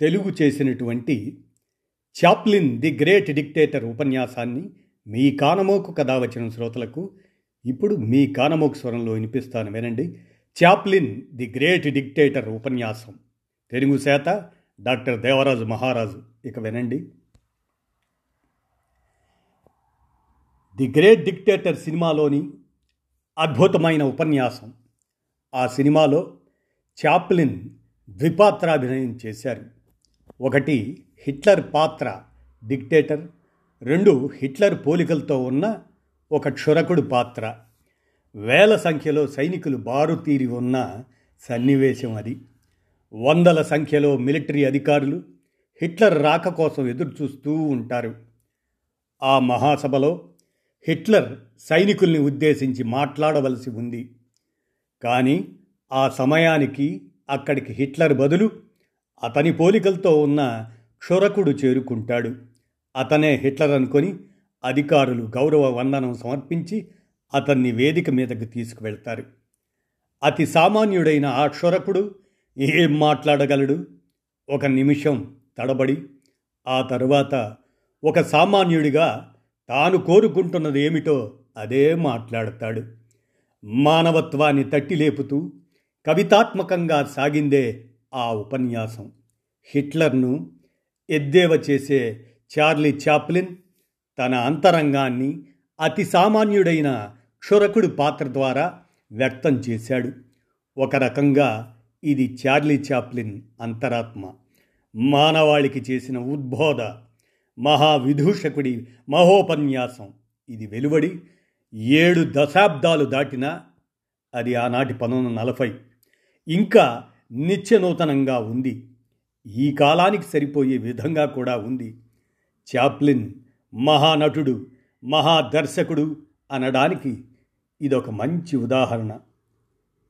తెలుగు చేసినటువంటి Chaplin the great dictator ఉపన్యాసాన్ని మీ కానమోకు కథ వచ్చిన శ్రోతలకు ఇప్పుడు మీ కానమోకు స్వరంలో వినిపిస్తాను వినండి. చాప్లిన్ ది గ్రేట్ డిక్టేటర్ ఉపన్యాసం. తెలుగు శాత డాక్టర్ దేవరాజు మహారాజు. ఇక వినండి. ది గ్రేట్ డిక్టేటర్ సినిమాలోని అద్భుతమైన ఉపన్యాసం. ఆ సినిమాలో చాప్లిన్ ద్విపాత్రాభినయం చేశారు. ఒకటి హిట్లర్ పాత్ర డిక్టేటర్ రెండు హిట్లర్ పోలికలతో ఉన్న ఒక క్షురకుడు పాత్ర. వేల సంఖ్యలో సైనికులు బారుతీరి ఉన్న సన్నివేశం అది. వందల సంఖ్యలో మిలిటరీ అధికారులు హిట్లర్ రాక కోసం ఎదురుచూస్తూ ఉంటారు. ఆ మహాసభలో హిట్లర్ సైనికుల్ని ఉద్దేశించి మాట్లాడవలసి ఉంది. కానీ ఆ సమయానికి అక్కడికి హిట్లర్ బదులు అతని పోలికలతో ఉన్న క్షురకుడు చేరుకుంటాడు. అతనే హిట్లర్ అనుకొని అధికారులు గౌరవ వందనం సమర్పించి అతన్ని వేదిక మీదకు తీసుకువెళ్తారు. అతి సామాన్యుడైన ఆ క్షురకుడు ఏం మాట్లాడగలడు? ఒక నిమిషం తడబడి ఆ తరువాత ఒక సామాన్యుడిగా తాను కోరుకుంటున్నది ఏమిటో అదే మాట్లాడతాడు. మానవత్వాన్ని తట్టి లేపుతూ కవితాత్మకంగా సాగిందే ఆ ఉపన్యాసం. హిట్లర్ను ఎద్దేవ చేసే చార్లీ చాప్లిన్ తన అంతరంగాన్ని అతి సామాన్యుడైన క్షురకుడు పాత్ర ద్వారా వ్యక్తం చేశాడు. ఒక రకంగా ఇది చార్లీ చాప్లిన్ అంతరాత్మ. మానవాళికి చేసిన ఉద్బోధ మహావిదూషకుడి మహోపన్యాసం. ఇది వెలువడి ఏడు దశాబ్దాలు దాటినా అది ఆనాటి పంతొమ్మిది నలభై. ఇంకా నిత్యనూతనంగా ఉంది. ఈ కాలానికి సరిపోయే విధంగా కూడా ఉంది. చాప్లిన్ మహానటుడు మహాదర్శకుడు అనడానికి ఇదొక మంచి ఉదాహరణ.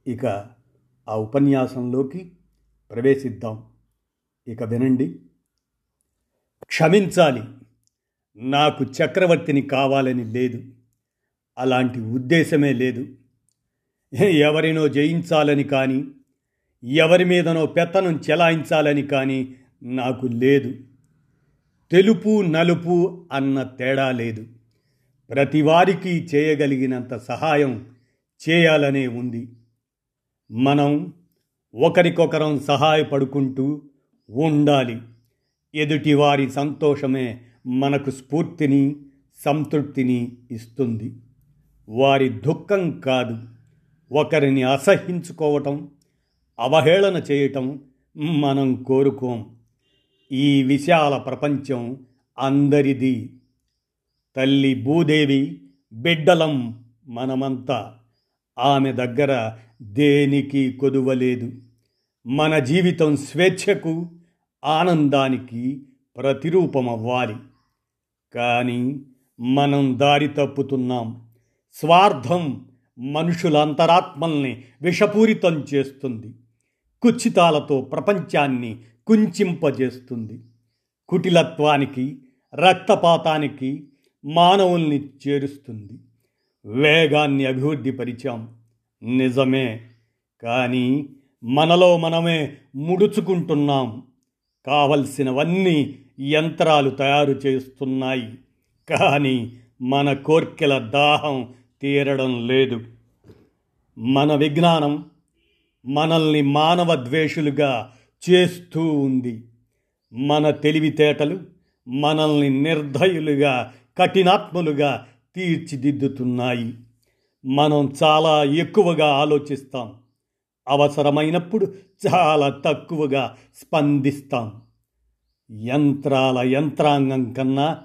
ఇక ఆ ఉపన్యాసంలోకి ప్రవేశిద్దాం. ఇక వినండి. క్షమించాలి. నాకు చక్రవర్తిని కావాలని లేదు. అలాంటి ఉద్దేశమే లేదు. ఎవరినో జయించాలని కానీ ఎవరి మీదనో పెత్తనం చెలాయించాలని కానీ నాకు లేదు. తెలుపు నలుపు అన్న తేడా లేదు. ప్రతివారికి చేయగలిగినంత సహాయం చేయాలనే ఉంది. మనం ఒకరికొకరం సహాయపడుకుంటూ ఉండాలి. ఎదుటివారి సంతోషమే మనకు స్ఫూర్తిని సంతృప్తిని ఇస్తుంది. వారి దుఃఖం కాదు. ఒకరిని అసహించుకోవటం అవహేళన చేయటం మనం కోరుకోం. ఈ విశాల ప్రపంచం అందరిది. తల్లి భూదేవి బిడ్డలం మనమంతా. ఆమె దగ్గర దేనికి కొదువలేదు. మన జీవితం స్వేచ్ఛకు ఆనందానికి ప్రతిరూపమవ్వాలి. కానీ మనం దారి తప్పుతున్నాం. స్వార్థం మనుషుల అంతరాత్మల్ని విషపూరితం చేస్తుంది. కుచ్చితాలతో ప్రపంచాన్ని కుంచింపజేస్తుంది. కుటిలత్వానికి రక్తపాతానికి మానవుల్ని చేరుస్తుంది. వేగాన్ని అభివృద్ధి పరిచాం. నిజమే. కానీ మనలో మనమే ముడుచుకుంటున్నాం. కావలసినవన్నీ యంత్రాలు తయారు చేస్తున్నాయి. కానీ మన కోర్కెల దాహం తీరడం లేదు. మన విజ్ఞానం మనల్ని మానవ ద్వేషులుగా చేస్తూ ఉంది. మన తెలివితేటలు మనల్ని నిర్దయులుగా కఠినాత్మలుగా తీర్చిదిద్దుతున్నాయి. మనం చాలా ఎక్కువగా ఆలోచిస్తాం. అవసరమైనప్పుడు చాలా తక్కువగా స్పందిస్తాం. యంత్రాల యంత్రాంగం కన్నా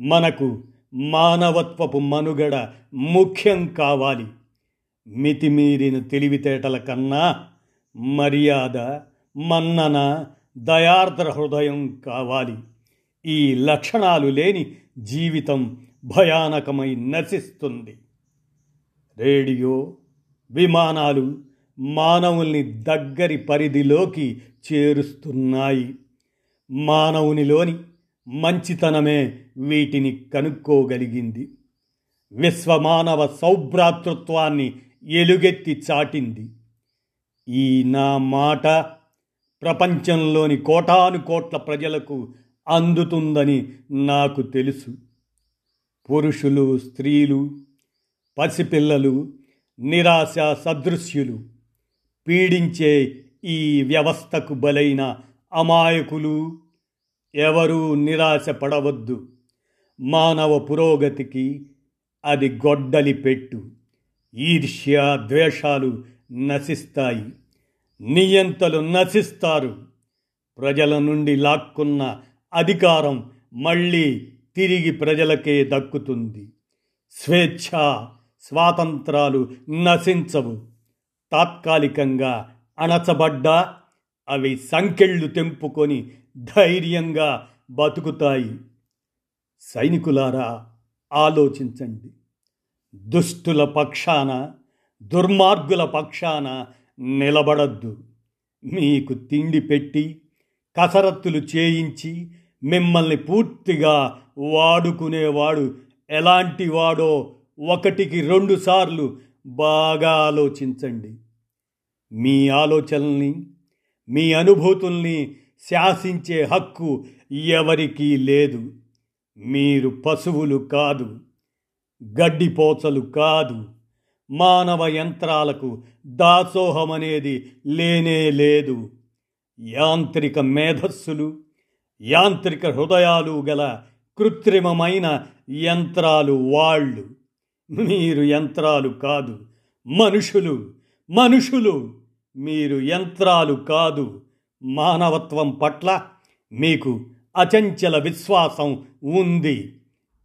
మనకు మానవత్వపు మనుగడ ముఖ్యం కావాలి. మితిమీరిన తెలివితేటల కన్నా మర్యాద మన్నన దయార్ద్ర హృదయం కావాలి. ఈ లక్షణాలు లేని జీవితం భయానకమై నశిస్తుంది. రేడియో విమానాలు మానవుల్ని దగ్గరి పరిధిలోకి చేరుస్తున్నాయి. మానవునిలోని మంచితనమే వీటిని కనుక్కోగలిగింది. విశ్వమానవ సౌభ్రాతృత్వాన్ని ఎలుగెత్తి చాటింది. ఈ నా మాట ప్రపంచంలోని కోటాను కోట్ల ప్రజలకు అందుతుందని నాకు తెలుసు. పురుషులు స్త్రీలు పసిపిల్లలు నిరాశ సదృశ్యులు పీడించే ఈ వ్యవస్థకు బలైన అమాయకులు ఎవరూ నిరాశ పడవద్దు మానవ పురోగతికి అది గొడ్డలి పెట్టు. ఈర్ష్య ద్వేషాలు నశిస్తాయి. నియంతలు నశిస్తారు. ప్రజల నుండి లాక్కున్న అధికారం మళ్ళీ తిరిగి ప్రజలకే దక్కుతుంది. స్వేచ్ఛ స్వాతంత్రాలు నశించవు. తాత్కాలికంగా అణచబడ్డా అవి సంకెళ్ళు తెంపుకొని ధైర్యంగా బతుకుతాయి. సైనికులారా ఆలోచించండి. దుష్టుల పక్షాన దుర్మార్గుల పక్షాన నిలబడద్దు. మీకు తిండి పెట్టి కసరత్తులు చేయించి మిమ్మల్ని పూర్తిగా వాడుకునేవాడు ఎలాంటి వాడో ఒకటికి రెండుసార్లు బాగా ఆలోచించండి. మీ ఆలోచనల్ని మీ అనుభూతుల్ని శాసించే హక్కు ఎవరికీ లేదు. మీరు పశువులు కాదు. గడ్డిపోచలు కాదు. మానవ యంత్రాలకు దాసోహమనేది లేనే లేదు. యాంత్రిక మేధస్సులు యాంత్రిక హృదయాలు గల కృత్రిమమైన యంత్రాలు వాళ్ళు. మీరు యంత్రాలు కాదు మనుషులు. మనుషులు మీరు యంత్రాలు కాదు. మానవత్వం పట్ల మీకు అచంచల విశ్వాసం ఉంది.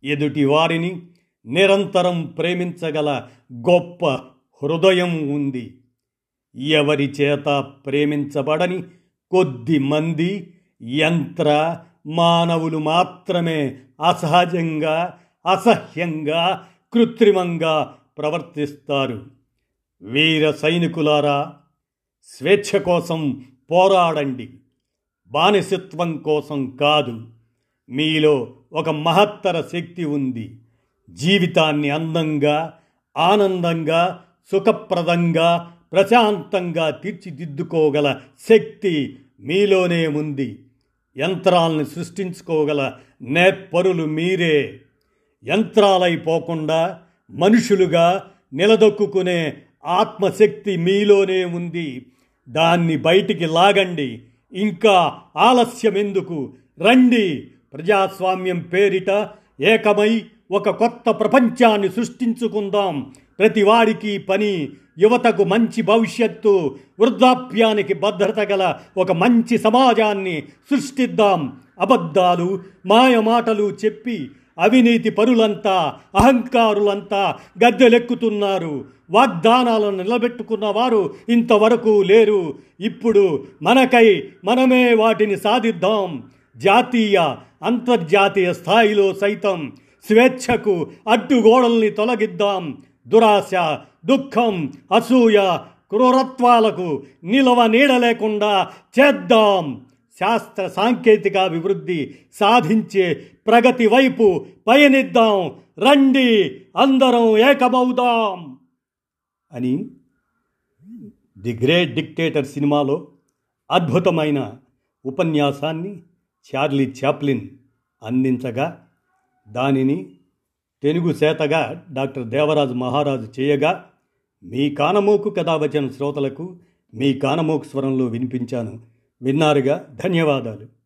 ఎదుటి వారిని నిరంతరం ప్రేమించగల గొప్ప హృదయం ఉంది. ఎవరి చేత ప్రేమించబడని కొద్ది మంది యంత్ర మానవులు మాత్రమే అసహజంగా అసహ్యంగా కృత్రిమంగా ప్రవర్తిస్తారు. వీర సైనికులారా స్వేచ్ఛ కోసం పోరాడండి. బానిసత్వం కోసం కాదు. మీలో ఒక మహత్తర శక్తి ఉంది. జీవితాన్ని అందంగా ఆనందంగా సుఖప్రదంగా ప్రశాంతంగా తీర్చిదిద్దుకోగల శక్తి మీలోనే ఉంది. యంత్రాలను సృష్టించుకోగల నేర్పరులు మీరే. యంత్రాలైపోకుండా మనుషులుగా నిలదొక్కునే ఆత్మశక్తి మీలోనే ఉంది. దాన్ని బయటికి లాగండి. ఇంకా ఆలస్యం ఎందుకు రండి. ప్రజాస్వామ్యం పేరిట ఏకమై ఒక కొత్త ప్రపంచాన్ని సృష్టించుకుందాం. ప్రతి వాడికి పని యువతకు మంచి భవిష్యత్తు వృద్ధాప్యానికి భద్రత గల ఒక మంచి సమాజాన్ని సృష్టిద్దాం. అబద్ధాలు మాయమాటలు చెప్పి అవినీతి పరులంతా అహంకారులంతా గద్దెలెక్కుతున్నారు. వాగ్దానాలను నిలబెట్టుకున్న వారు ఇంతవరకు లేరు. ఇప్పుడు మనకై మనమే వాటిని సాధిద్దాం. జాతీయ అంతర్జాతీయ స్థాయిలో సైతం స్వేచ్ఛకు అడ్డుగోడల్ని తొలగిద్దాం. దురాశ దుఃఖం అసూయ క్రూరత్వాలకు నిలవ నీడ లేకుండా చేద్దాం. శాస్త్ర సాంకేతిక అభివృద్ధి సాధించే ప్రగతి వైపు పయనిద్దాం. రండి అందరం ఏకమవుదాం. అని ది గ్రేట్ డిక్టేటర్ సినిమాలో అద్భుతమైన ఉపన్యాసాన్ని చార్లీ చాప్లిన్ అందించగా దానిని తెలుగు చేతగా డాక్టర్ దేవరాజు మహారాజు చేయగా మీ కానమోకు కథావచన శ్రోతలకు మీ కానమోకు స్వరంలో వినిపించాను. విన్నారుగా? ధన్యవాదాలు.